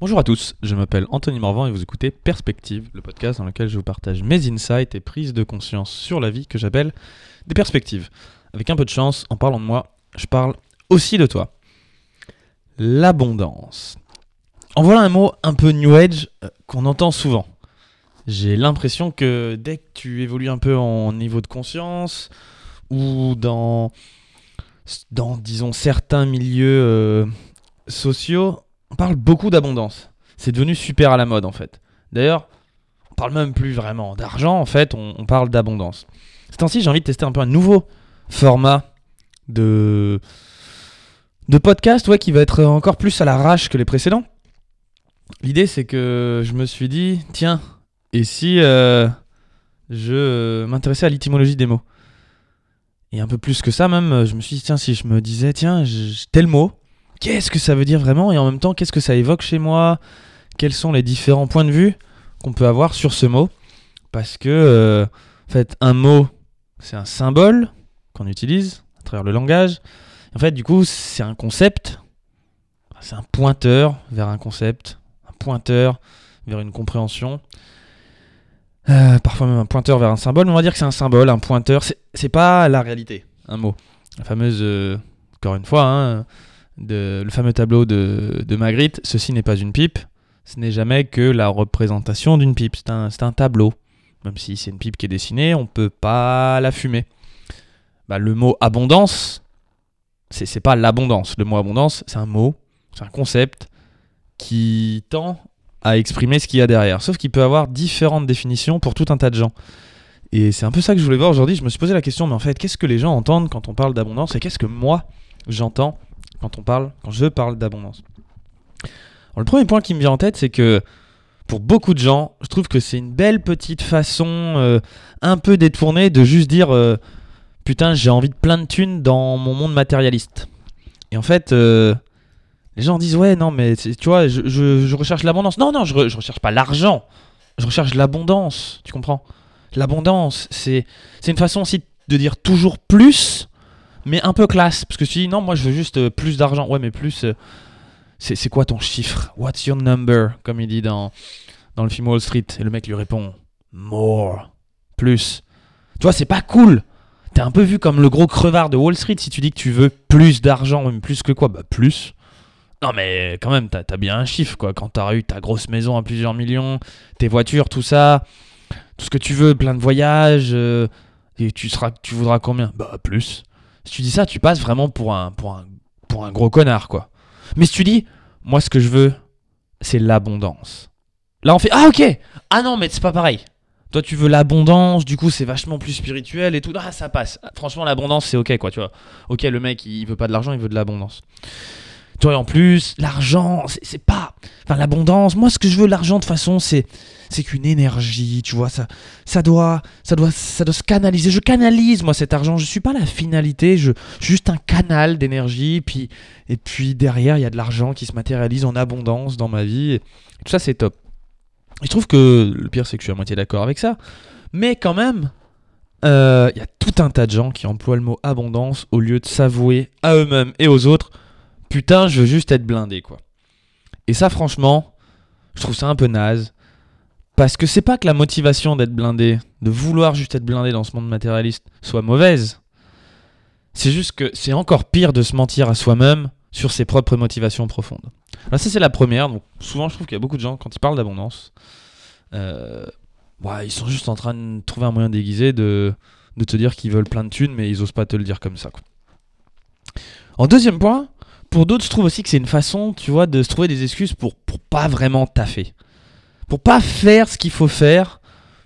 Bonjour à tous, je m'appelle Anthony Morvan et vous écoutez Perspective, le podcast dans lequel je vous partage mes insights et prises de conscience sur la vie que j'appelle des perspectives. Avec un peu de chance, en parlant de moi, je parle aussi de toi. L'abondance. En voilà un mot un peu new age euh, qu'on entend souvent. J'ai l'impression que dès que tu évolues un peu en niveau de conscience ou dans, dans disons, certains milieux euh, sociaux, on parle beaucoup d'abondance. C'est devenu super à la mode en fait. D'ailleurs, on parle même plus vraiment d'argent en fait, on, parle d'abondance. C'est ainsi j'ai envie de tester un peu un nouveau format de de podcast ouais, qui va être encore plus à l'arrache que les précédents. L'idée c'est que je me suis dit, tiens, et si euh, je m'intéressais à l'étymologie des mots? Et un peu plus que ça même, je me suis dit, tiens, si je me disais, tiens, tel mot, qu'est-ce que ça veut dire vraiment Et en même temps, qu'est-ce que ça évoque chez moi? Quels sont les différents points de vue qu'on peut avoir sur ce mot? Parce que, euh, en fait, un mot, c'est un symbole qu'on utilise à travers le langage. En fait, du coup, c'est un concept, c'est un pointeur vers un concept, un pointeur vers une compréhension. Euh, parfois même un pointeur vers un symbole, on va dire que c'est un symbole, un pointeur. C'est pas la réalité, un mot. La fameuse, euh, encore une fois, hein, le fameux tableau de, Magritte, ceci n'est pas une pipe, ce n'est jamais que la représentation d'une pipe, c'est un, tableau. Même si c'est une pipe qui est dessinée, on peut pas la fumer. Bah, le mot abondance, c'est pas l'abondance. Le mot abondance, c'est un mot, c'est un concept qui tend à exprimer ce qu'il y a derrière. Sauf qu'il peut avoir différentes définitions pour tout un tas de gens. Et c'est un peu ça que je voulais voir aujourd'hui. Je me suis posé la question, mais en fait, qu'est-ce que les gens entendent quand on parle d'abondance et qu'est-ce que moi j'entends quand on parle, quand je parle d'abondance Le premier point qui me vient en tête, c'est que pour beaucoup de gens, je trouve que c'est une belle petite façon euh, un peu détournée de juste dire euh, putain, j'ai envie de plein de thunes dans mon monde matérialiste. Et en fait, euh, les gens disent ouais non mais tu vois je, je, recherche l'abondance. Non non je, je recherche pas l'argent. Je recherche l'abondance. Tu comprends? L'abondance c'est une façon aussi de dire toujours plus mais un peu classe parce que tu dis non moi je veux juste euh, plus d'argent. Ouais mais plus euh, c'est quoi ton chiffre? What's your number? Comme il dit dans dans le film Wall Street et le mec lui répond more plus. Tu vois c'est pas cool. T'es un peu vu comme le gros crevard de Wall Street si tu dis que tu veux plus d'argent, même plus que quoi? Bah plus. Non, mais quand même, t'as as bien un chiffre, quoi. Quand t'as eu ta grosse maison à plusieurs millions, tes voitures, tout ça, tout ce que tu veux, plein de voyages, euh, et tu, seras, tu voudras combien? Bah, plus. Si tu dis ça, tu passes vraiment pour un, pour un, pour un gros connard, quoi. Mais si tu dis, moi, ce que je veux, c'est l'abondance. Là, on fait, ah, ok Ah non, mais c'est pas pareil. Toi, tu veux l'abondance, du coup, c'est vachement plus spirituel et tout. Ah, ça passe. Franchement, l'abondance, c'est ok, quoi, tu vois. Ok, le mec, il veut pas de l'argent, il veut de l'abondance. Toi, en plus, l'argent, c'est pas. Enfin, l'abondance. Moi, ce que je veux, l'argent, de façon, c'est c'est qu'une énergie, tu vois. Ça, ça, doit, ça, doit, ça doit se canaliser. Je canalise, moi, cet argent. Je suis pas la finalité. Je, juste un canal d'énergie. Puis, et puis, derrière, il y a de l'argent qui se matérialise en abondance dans ma vie. tout ça, c'est top. Et je trouve que le pire, c'est que je suis à moitié d'accord avec ça. Mais quand même, euh, il y a tout un tas de gens qui emploient le mot abondance au lieu de s'avouer à eux-mêmes et aux autres putain, je veux juste être blindé, quoi. Et ça, franchement, je trouve ça un peu naze. Parce que c'est pas que la motivation d'être blindé, de vouloir juste être blindé dans ce monde matérialiste, soit mauvaise. C'est juste que c'est encore pire de se mentir à soi-même sur ses propres motivations profondes. Alors ça c'est la première. Donc souvent je trouve qu'il y a beaucoup de gens quand ils parlent d'abondance, euh, ils sont juste en train de trouver un moyen déguisé de, de te dire qu'ils veulent plein de thunes, mais ils osent pas te le dire comme ça. En deuxième point, pour d'autres, je trouve aussi que c'est une façon, tu vois, de se trouver des excuses pour, pour pas vraiment taffer. Pour pas faire ce qu'il faut faire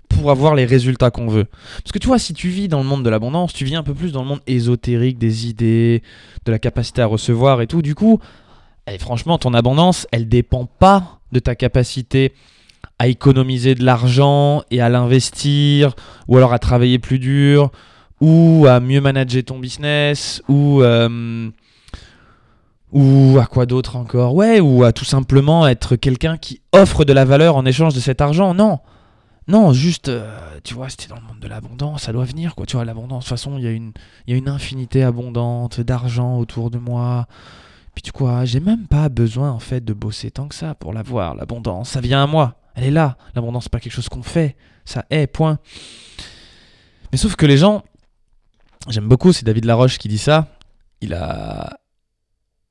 pour avoir les résultats qu'on veut. Parce que tu vois, si tu vis dans le monde de l'abondance, tu vis un peu plus dans le monde ésotérique des idées, de la capacité à recevoir et tout. Du coup, eh, franchement, ton abondance, elle dépend pas de ta capacité à économiser de l'argent et à l'investir, ou alors à travailler plus dur, ou à mieux manager ton business, ou euh, ou à quoi d'autre encore? Ouais, ou à tout simplement être quelqu'un qui offre de la valeur en échange de cet argent. Non. Non, juste, euh, tu vois, c'était dans le monde de l'abondance, ça doit venir, quoi. Tu vois, l'abondance, de toute façon, il y, a une, y a infinité abondante d'argent autour de moi. Puis tu quoi, j'ai même pas besoin en fait de bosser tant que ça pour l'avoir, l'abondance. Ça vient à moi, elle est là. L'abondance, c'est pas quelque chose qu'on fait, ça est, point. Mais sauf que les gens, j'aime beaucoup, c'est David Laroche qui dit ça. Il a.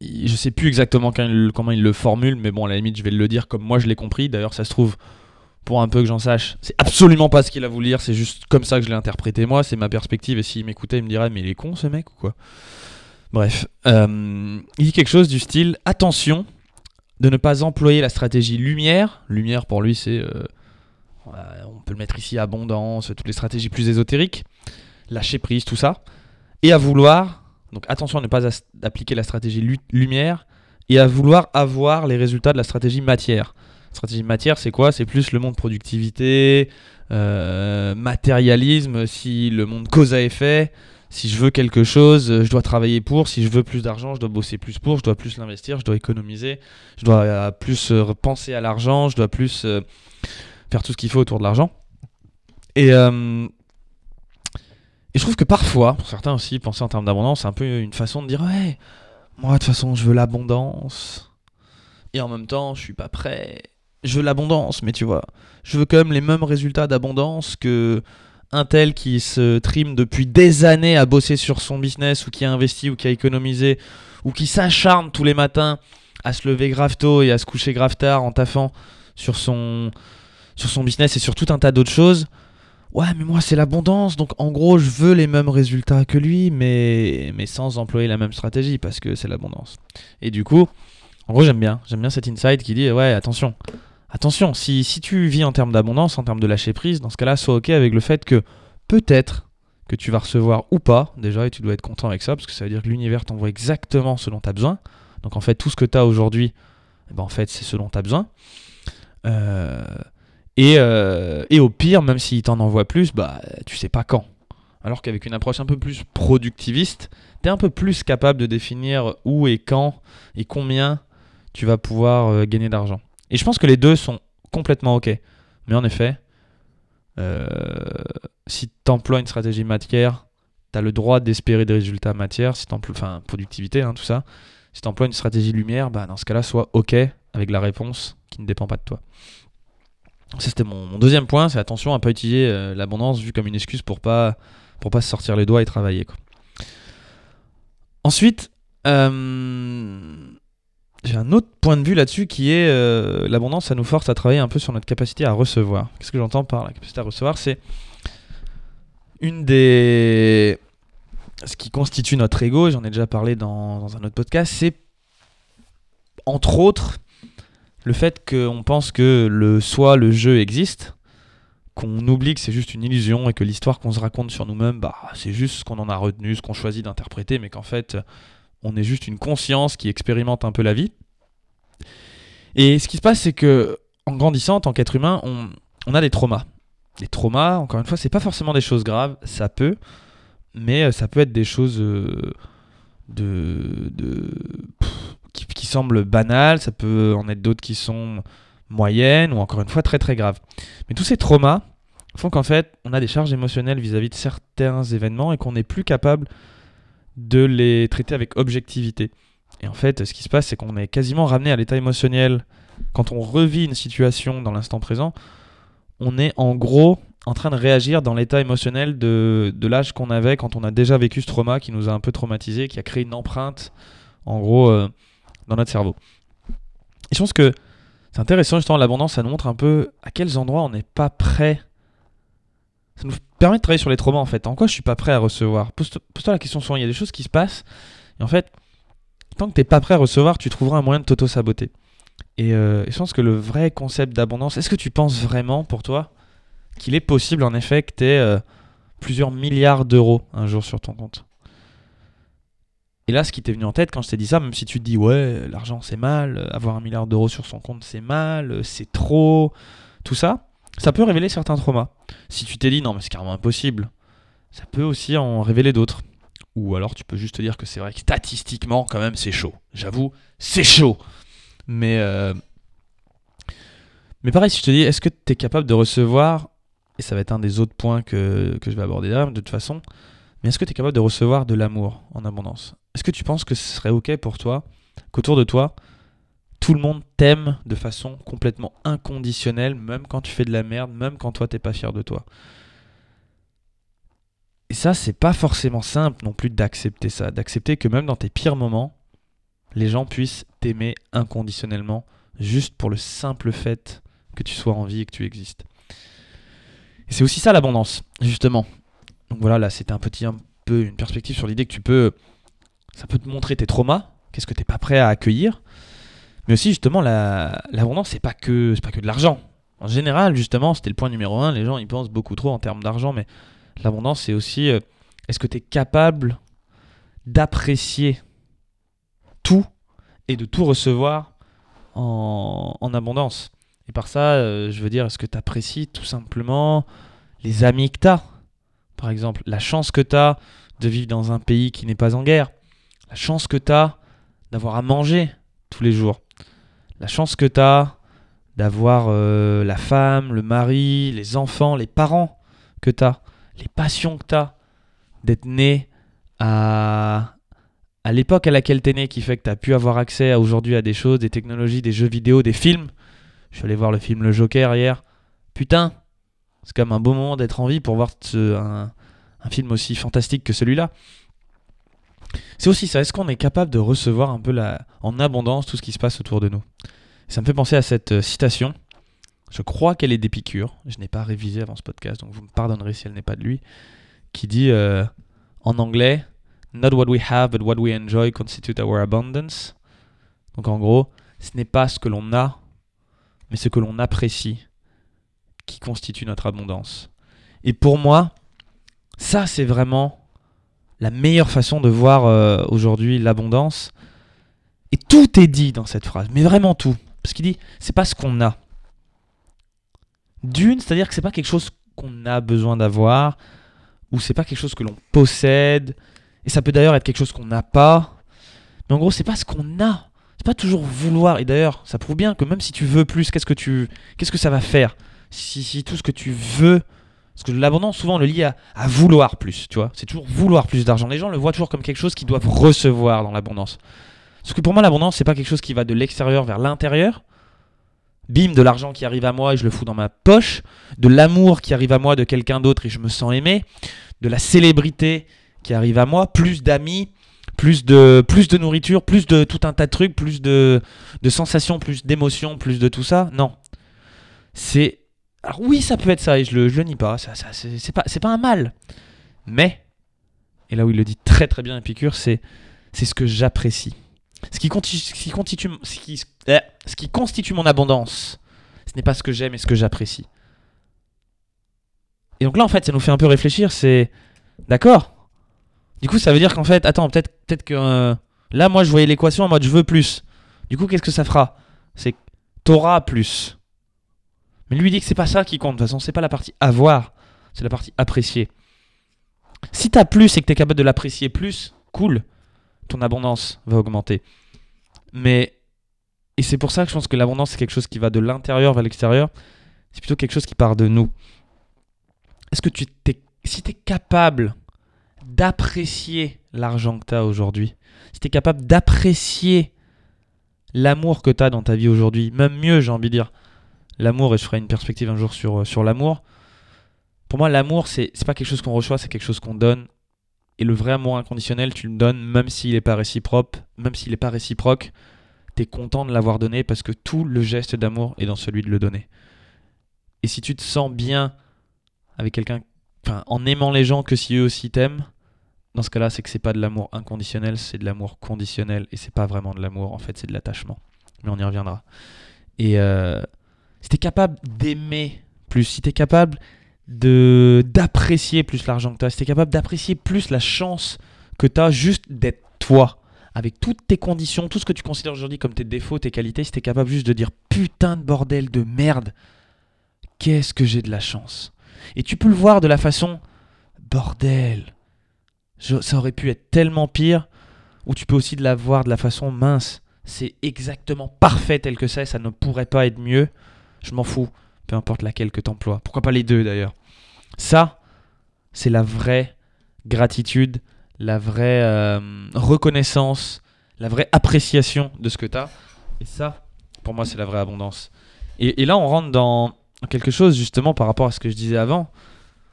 Je sais plus exactement comment il le formule, mais bon, à la limite, je vais le dire comme moi je l'ai compris. D'ailleurs, ça se trouve, pour un peu que j'en sache, c'est absolument pas ce qu'il a voulu dire, c'est juste comme ça que je l'ai interprété moi, c'est ma perspective. Et s'il m'écoutait, il me dirait, mais il est con ce mec ou quoi? Bref, euh, il dit quelque chose du style attention de ne pas employer la stratégie lumière. Lumière pour lui, c'est. Euh, on peut le mettre ici abondance, toutes les stratégies plus ésotériques, lâcher prise, tout ça. Et à vouloir, donc attention à ne pas appliquer la stratégie lumière, et à vouloir avoir les résultats de la stratégie matière. stratégie matière, c'est quoi? C'est plus le monde productivité, euh, matérialisme, si le monde cause à effet, si je veux quelque chose, je dois travailler pour. Si je veux plus d'argent, je dois bosser plus pour. Je dois plus l'investir. Je dois économiser. Je dois euh, plus euh, penser à l'argent. Je dois plus faire tout ce qu'il faut autour de l'argent. Et je trouve que parfois, pour certains aussi, penser en termes d'abondance, c'est un peu une façon de dire Ouais, moi de toute façon, je veux l'abondance. Et en même temps, je suis pas prêt. Je veux l'abondance, mais tu vois, je veux quand même les mêmes résultats d'abondance que un tel qui se trime depuis des années à bosser sur son business ou qui a investi ou qui a économisé ou qui s'acharne tous les matins à se lever grave tôt et à se coucher grave tard en taffant sur son, sur son business et sur tout un tas d'autres choses. Ouais, mais moi c'est l'abondance, donc en gros je veux les mêmes résultats que lui, mais, mais sans employer la même stratégie parce que c'est l'abondance. Et du coup, en gros j'aime bien, j'aime bien cet insight qui dit ouais attention, attention, si, si tu vis en termes d'abondance, en termes de lâcher prise, dans ce cas-là, sois OK avec le fait que peut-être que tu vas recevoir ou pas, déjà, et tu dois être content avec ça, parce que ça veut dire que l'univers t'envoie exactement ce dont besoin. Donc en fait, tout ce que tu as aujourd'hui, eh ben, en c'est ce dont besoin. Euh, et, euh, et, au pire, même s'il t'en envoie plus, bah, tu sais pas quand. Alors qu'avec une approche un peu plus productiviste, tu es un peu plus capable de définir où et quand et combien tu vas pouvoir euh, gagner d'argent. Et je pense que les deux sont complètement OK. Mais en effet, euh, si tu emploies une stratégie matière, tu as le droit d'espérer des résultats matière, si enfin productivité, hein, tout ça. Si tu emploies une stratégie lumière, bah, dans ce cas-là, sois OK avec la réponse qui ne dépend pas de toi. C'était mon, deuxième point, c'est attention à pas utiliser euh, l'abondance vue comme une excuse pour pas, pour pas se sortir les doigts et travailler. Ensuite, euh, j'ai un autre point de vue là-dessus qui est euh, l'abondance, ça nous force à travailler un peu sur notre capacité à recevoir. Qu'est-ce que j'entends par la capacité à recevoir? C'est une des. Ce qui constitue notre ego, j'en ai déjà parlé dans un autre podcast, c'est entre autres le fait qu'on pense que le soi, le jeu existe, qu'on oublie que c'est juste une illusion et que l'histoire qu'on se raconte sur nous-mêmes, bah, c'est juste ce qu'on en a retenu, ce qu'on choisit d'interpréter, mais qu'en fait, on est juste une conscience qui expérimente un peu la vie. Et ce qui se passe, c'est que en grandissant en tant qu'être humain, on, a des traumas. Les traumas, encore une fois, c'est pas forcément des choses graves, ça peut, mais euh, ça peut être des choses euh, de, qui, qui, semblent banales, ça peut en être d'autres qui sont moyennes ou encore une fois très très graves. Mais tous ces traumas font qu'en fait, on a des charges émotionnelles vis à -vis de certains événements et qu'on n'est plus capable de les traiter avec objectivité. Et en fait, ce qui se passe, c'est qu'on est quasiment ramené à l'état émotionnel. Quand on revit une situation dans l'instant présent, on est en gros en train de réagir dans l'état émotionnel de, l'âge qu'on avait quand on a déjà vécu ce trauma qui nous a un peu traumatisé, qui a créé une empreinte, en gros, euh, dans notre cerveau. Et je pense que c'est intéressant, justement, l'abondance, ça nous montre un peu à quels endroits on n'est pas prêt ça nous permet de travailler sur les traumas en fait. En quoi je suis pas prêt à recevoir? Pose-toi la question souvent. Il y a des choses qui se passent et en fait, tant que tu n'es pas prêt à recevoir, tu trouveras un moyen de t'auto-saboter. Euh, et, je pense que le vrai concept d'abondance, est-ce que tu penses vraiment pour toi qu'il est possible en effet que tu aies euh, plusieurs milliards d'euros un jour sur ton compte? Et là, ce qui t'est venu en tête quand je t'ai dit ça, même si tu te dis ouais, l'argent c'est mal, avoir un milliard d'euros sur son compte c'est mal, c'est trop, tout ça, ça peut révéler certains traumas. Si tu t'es dit non mais c'est carrément impossible, ça peut aussi en révéler d'autres. Ou alors tu peux juste te dire que c'est vrai que statistiquement quand même c'est chaud. J'avoue, c'est chaud. Mais, euh, mais pareil, si je te dis est-ce que tu es capable de recevoir, et ça va être un des autres points que, que je vais aborder là de toute façon, mais est-ce que tu es capable de recevoir de l'amour en abondance? Est-ce que tu penses que ce serait ok pour toi qu'autour de toi, tout le monde t'aime de façon complètement inconditionnelle, même quand tu fais de la merde, même quand toi t'es pas fier de toi? Et ça, c'est pas forcément simple non plus d'accepter ça, d'accepter que même dans tes pires moments, les gens puissent t'aimer inconditionnellement, juste pour le simple fait que tu sois en vie et que tu existes. Et c'est aussi ça l'abondance, justement. Donc voilà, là c'était un petit peu une perspective sur l'idée que tu peux. Ça peut te montrer tes traumas, qu'est-ce que tu n'es pas prêt à accueillir. Mais aussi justement l'abondance, c'est pas que c'est pas que de l'argent. En général, justement, c'était le point numéro un. Les gens ils pensent beaucoup trop en termes d'argent, mais l'abondance c'est aussi euh, est-ce que tu es capable d'apprécier tout et de tout recevoir en, abondance? Et par ça, euh, je veux dire, est-ce que tu apprécies tout simplement les amis que tu Par exemple, la chance que tu as de vivre dans un pays qui n'est pas en guerre. La chance que tu as d'avoir à manger tous les jours. La chance que tu as d'avoir euh, la femme, le mari, les enfants, les parents que tu as. Les passions que tu as. D'être né à, à l'époque à laquelle tu es né qui fait que tu as pu avoir accès aujourd'hui à des choses, des technologies, des jeux vidéo, des films je suis allé voir le film Le Joker hier. Putain, c'est quand même un beau moment d'être en vie pour voir un, film aussi fantastique que celui-là. C'est aussi ça, est-ce qu'on est capable de recevoir un peu en abondance tout ce qui se passe autour de nous? Ça me fait penser à cette euh, citation. Je crois qu'elle est d'Épicure. Je n'ai pas révisé avant ce podcast, donc vous me pardonnerez si elle n'est pas de lui. Qui dit euh, en anglais Not what we have, but what we enjoy constitute our abundance. Donc en gros, ce n'est pas ce que l'on a, mais ce que l'on apprécie qui constitue notre abondance. Et pour moi, ça c'est vraiment la meilleure façon de voir euh, aujourd'hui l'abondance. Et tout est dit dans cette phrase, mais vraiment tout. Parce qu'il dit, c'est pas ce qu'on a. D'une, c'est-à-dire que c'est pas quelque chose qu'on a besoin d'avoir, ou c'est pas quelque chose que l'on possède, et ça peut d'ailleurs être quelque chose qu'on n'a pas. Mais en gros, c'est pas ce qu'on a, c'est pas toujours vouloir. Et d'ailleurs, ça prouve bien que même si tu veux plus, qu'est-ce que tu, qu'est-ce que ça va faire? Si, si, tout ce que tu veux, parce que l'abondance souvent le lie à, à, vouloir plus, tu vois. C'est toujours vouloir plus d'argent. Les gens le voient toujours comme quelque chose qu'ils doivent recevoir dans l'abondance. Parce que pour moi, l'abondance, c'est pas quelque chose qui va de l'extérieur vers l'intérieur. Bim, de l'argent qui arrive à moi et je le fous dans ma poche. De l'amour qui arrive à moi de quelqu'un d'autre et je me sens aimé. De la célébrité qui arrive à moi. Plus d'amis plus de, plus de nourriture, plus de tout un tas de trucs, plus de, de sensations, plus d'émotions, plus de tout ça. Non. C'est. Alors oui, ça peut être ça, et je le, le nie pas. Ça, ça, c'est pas, pas un mal. Mais, et là où il le dit très très bien Épicure, c'est ce que j'apprécie. Ce qui, constitue, ce, eh, mon abondance, ce n'est pas ce que j'aime et ce que j'apprécie. Et donc là, en fait, ça nous fait un peu réfléchir. C'est d'accord, du coup, ça veut dire qu'en fait, attends, peut-être peut que euh, là, moi, je voyais l'équation en mode je veux plus. Du coup, qu'est-ce que ça fera? C'est t'auras plus. Mais lui dit que c'est pas ça qui compte. De toute façon, c'est pas la partie avoir, c'est la partie apprécier. Si t'as plus et que t'es capable de l'apprécier plus, cool, ton abondance va augmenter. Mais et c'est pour ça que je pense que l'abondance c'est quelque chose qui va de l'intérieur vers l'extérieur. C'est plutôt quelque chose qui part de nous. Est-ce que tu t'es, si t'es capable d'apprécier l'argent que tu as aujourd'hui, si tu es capable d'apprécier l'amour que tu as dans ta vie aujourd'hui, même mieux, j'ai envie de dire, l'amour, et je ferai une perspective un jour sur, euh, sur l'amour. Pour moi, l'amour, c'est pas quelque chose qu'on reçoit, c'est quelque chose qu'on donne. Et le vrai amour inconditionnel, tu le donnes même s'il n'est pas réciproque, même s'il n'est pas réciproque, tu es content de l'avoir donné parce que tout le geste d'amour est dans celui de le donner. Et si tu te sens bien avec quelqu'un, en aimant les gens que si eux aussi t'aiment, dans ce cas-là, c'est que c'est pas de l'amour inconditionnel, c'est de l'amour conditionnel et c'est pas vraiment de l'amour, en fait, c'est de l'attachement. Mais on y reviendra. Et euh, si t'es capable d'aimer plus, si t'es capable de d'apprécier plus l'argent que t'as, si t'es capable d'apprécier plus la chance que t'as juste d'être toi, avec toutes tes conditions, tout ce que tu considères aujourd'hui comme tes défauts, tes qualités, si t'es capable juste de dire putain de bordel de merde, qu'est-ce que j'ai de la chance. Et tu peux le voir de la façon bordel, ça aurait pu être tellement pire, ou tu peux aussi la voir de la façon mince. C'est exactement parfait tel que ça, et ça ne pourrait pas être mieux. Je m'en fous, peu importe laquelle que tu emploies. Pourquoi pas les deux d'ailleurs Ça, c'est la vraie gratitude, la vraie euh, reconnaissance, la vraie appréciation de ce que tu as. Et ça, pour moi, c'est la vraie abondance. Et, là, on rentre dans quelque chose justement par rapport à ce que je disais avant.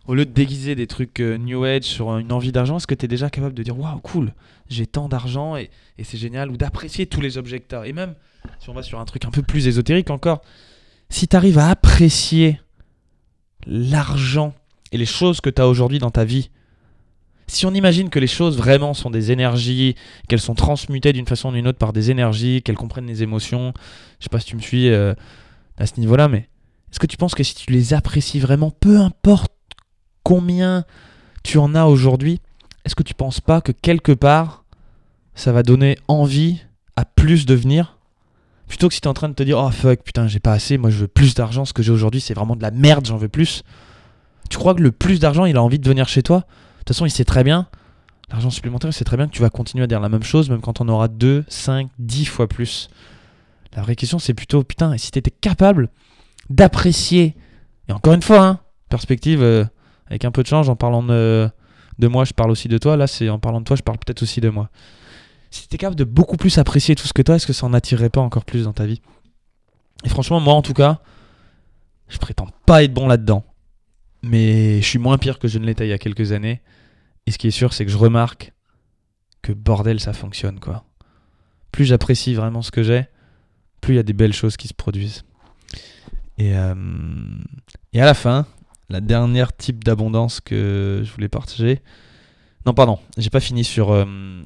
Au lieu de déguiser des trucs euh, New Age sur une envie d'argent, est-ce que tu es déjà capable de dire Waouh, cool, j'ai tant d'argent et, c'est génial Ou d'apprécier tous les objets que. Et même, si on va sur un truc un peu plus ésotérique encore, si tu arrives à apprécier l'argent et les choses que tu as aujourd'hui dans ta vie, si on imagine que les choses vraiment sont des énergies, qu'elles sont transmutées d'une façon ou d'une autre par des énergies, qu'elles comprennent les émotions, je sais pas si tu me suis euh, à ce niveau-là, mais est-ce que tu penses que si tu les apprécies vraiment, peu importe combien tu en as aujourd'hui, est-ce que tu penses pas que quelque part, ça va donner envie à plus de venir Plutôt que si tu es en train de te dire, oh fuck, putain, j'ai pas assez, moi je veux plus d'argent, ce que j'ai aujourd'hui c'est vraiment de la merde, j'en veux plus. Tu crois que le plus d'argent, il a envie de venir chez toi? De toute façon, il sait très bien, l'argent supplémentaire, il sait très bien que tu vas continuer à dire la même chose, même quand on aura 2, 5, 10 fois plus. La vraie question, c'est plutôt, putain, et si tu étais capable d'apprécier, et encore une fois, hein, perspective, euh, avec un peu de change, en parlant de, de moi, je parle aussi de toi, là, c'est en parlant de toi, je parle peut-être aussi de moi. Si tu es capable de beaucoup plus apprécier tout ce que toi, est-ce que ça en attirerait pas encore plus dans ta vie? Et franchement, moi, en tout cas, je prétends pas être bon là-dedans mais je suis moins pire que je ne l'étais il y a quelques années. Et ce qui est sûr, c'est que je remarque que bordel, ça fonctionne, quoi. Plus j'apprécie vraiment ce que j'ai, plus il y a des belles choses qui se produisent. Et, euh, et à la fin, la dernière type d'abondance que je voulais partager. Non, pardon, j'ai pas fini sur, euh,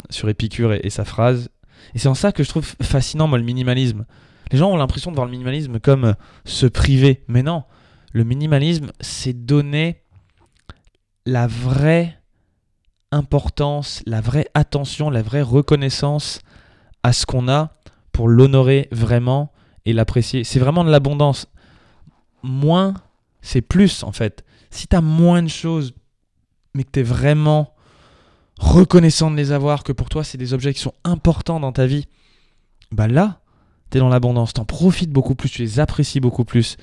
sur Épicure et, sa phrase. Et c'est en ça que je trouve fascinant, moi, le minimalisme. Les gens ont l'impression de voir le minimalisme comme se priver. Mais non, le minimalisme, c'est donner la vraie importance, la vraie attention, la vraie reconnaissance à ce qu'on a pour l'honorer vraiment et l'apprécier. C'est vraiment de l'abondance. Moins, c'est plus en fait. Si tu as moins de choses, mais que tu es vraiment reconnaissant de les avoir, que pour toi c'est des objets qui sont importants dans ta vie, bah là, tu es dans l'abondance. Tu en profites beaucoup plus, tu les apprécies beaucoup plus.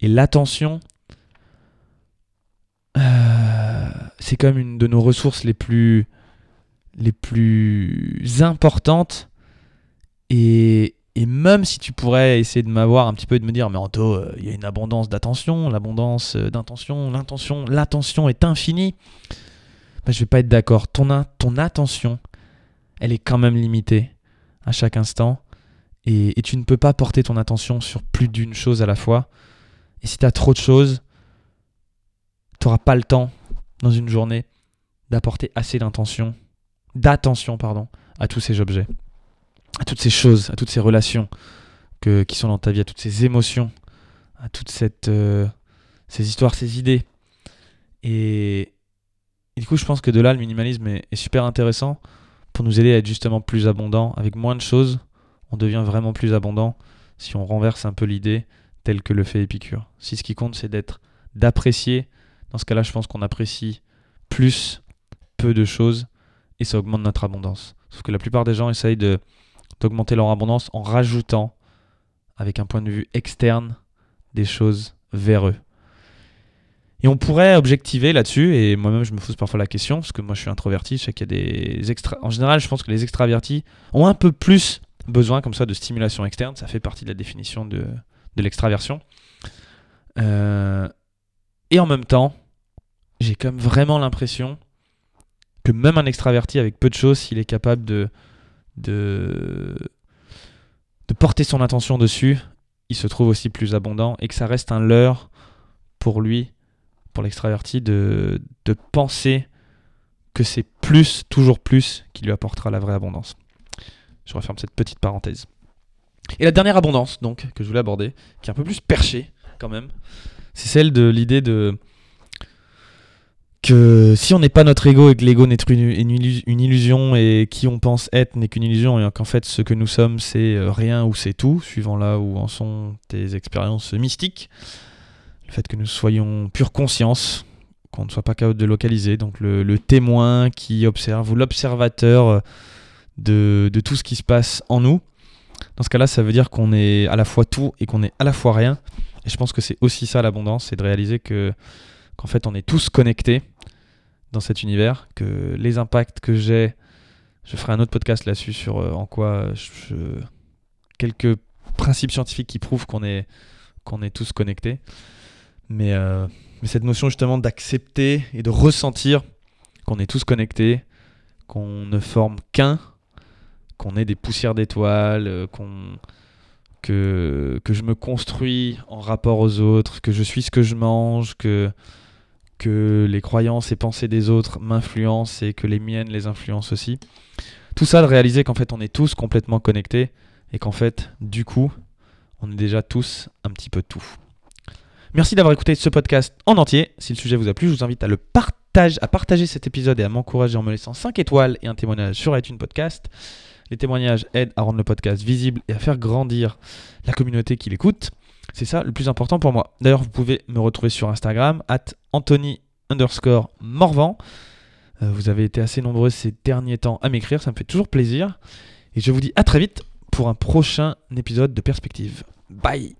Et l'attention, euh, c'est comme une de nos ressources les plus, les plus importantes. Et, et même si tu pourrais essayer de m'avoir un petit peu et de me dire, mais Anto, euh, il y a une abondance d'attention, l'abondance euh, d'intention, l'intention, l'attention est infinie, bah, je vais pas être d'accord. Ton, ton attention, elle est quand même limitée à chaque instant. Et, tu ne peux pas porter ton attention sur plus d'une chose à la fois. Et si tu as trop de choses, tu n'auras pas le temps dans une journée d'apporter assez d'intention, d'attention pardon, à tous ces objets, à toutes ces choses, à toutes ces relations qui sont dans ta vie, à toutes ces émotions, à toutes cette, euh, ces histoires, ces idées. Et, du coup, je pense que de là, le minimalisme est, super intéressant pour nous aider à être justement plus abondant. Avec moins de choses, on devient vraiment plus abondant si on renverse un peu l'idée tel que le fait Épicure. Si ce qui compte, c'est d'être, d'apprécier, dans ce cas-là, je pense qu'on apprécie plus peu de choses et ça augmente notre abondance. Sauf que la plupart des gens essayent d'augmenter leur abondance en rajoutant, avec un point de vue externe, des choses vers eux. Et on pourrait objectiver là-dessus, et moi-même je me pose parfois la question, parce que moi je suis introverti, je sais qu'il y a des extra... En général, je pense que les extravertis ont un peu plus besoin comme ça de stimulation externe, ça fait partie de la définition de, de l'extraversion. Euh, et en même temps, j'ai même vraiment l'impression que même un extraverti avec peu de choses, s'il est capable de, de, de porter son attention dessus, il se trouve aussi plus abondant et que ça reste un leurre pour lui, pour l'extraverti, de, penser que c'est plus, toujours plus, qui lui apportera la vraie abondance. Je referme cette petite parenthèse. Et la dernière abondance, donc, que je voulais aborder, qui est un peu plus perchée, quand même, c'est celle de l'idée de. que si on n'est pas notre ego et que l'ego n'est une, illusion et qui on pense être n'est qu'une illusion et qu'en fait ce que nous sommes c'est euh, rien ou c'est tout, suivant là où en sont tes expériences mystiques, le fait que nous soyons pure conscience, qu'on ne soit pas capable de localiser, donc le, témoin qui observe ou l'observateur euh, de, de tout ce qui se passe en nous dans ce cas-là, ça veut dire qu'on est à la fois tout et qu'on est à la fois rien. Et je pense que c'est aussi ça l'abondance, c'est de réaliser que qu'en fait on est tous connectés dans cet univers, que les impacts que j'ai Je ferai un autre podcast là-dessus sur euh, en quoi je, quelques principes scientifiques qui prouvent qu'on est, qu'on est tous connectés. Mais, euh, mais cette notion justement d'accepter et de ressentir qu'on est tous connectés, qu'on ne forme qu'un, qu'on est des poussières d'étoiles, euh, que, que je me construis en rapport aux autres, que je suis ce que je mange, que, que les croyances et pensées des autres m'influencent et que les miennes les influencent aussi. Tout ça de réaliser qu'en fait on est tous complètement connectés et qu'en fait du coup on est déjà tous un petit peu tout. Merci d'avoir écouté ce podcast en entier. Si le sujet vous a plu, je vous invite à le partager, à partager cet épisode et à m'encourager en me laissant 5 étoiles et un témoignage sur iTunes Podcast. Les témoignages aident à rendre le podcast visible et à faire grandir la communauté qui l'écoute. C'est ça le plus important pour moi. D'ailleurs, vous pouvez me retrouver sur Instagram, at Anthony underscore Morvan. Euh, vous avez été assez nombreux ces derniers temps à m'écrire, ça me fait toujours plaisir. Et je vous dis à très vite pour un prochain épisode de Perspective. Bye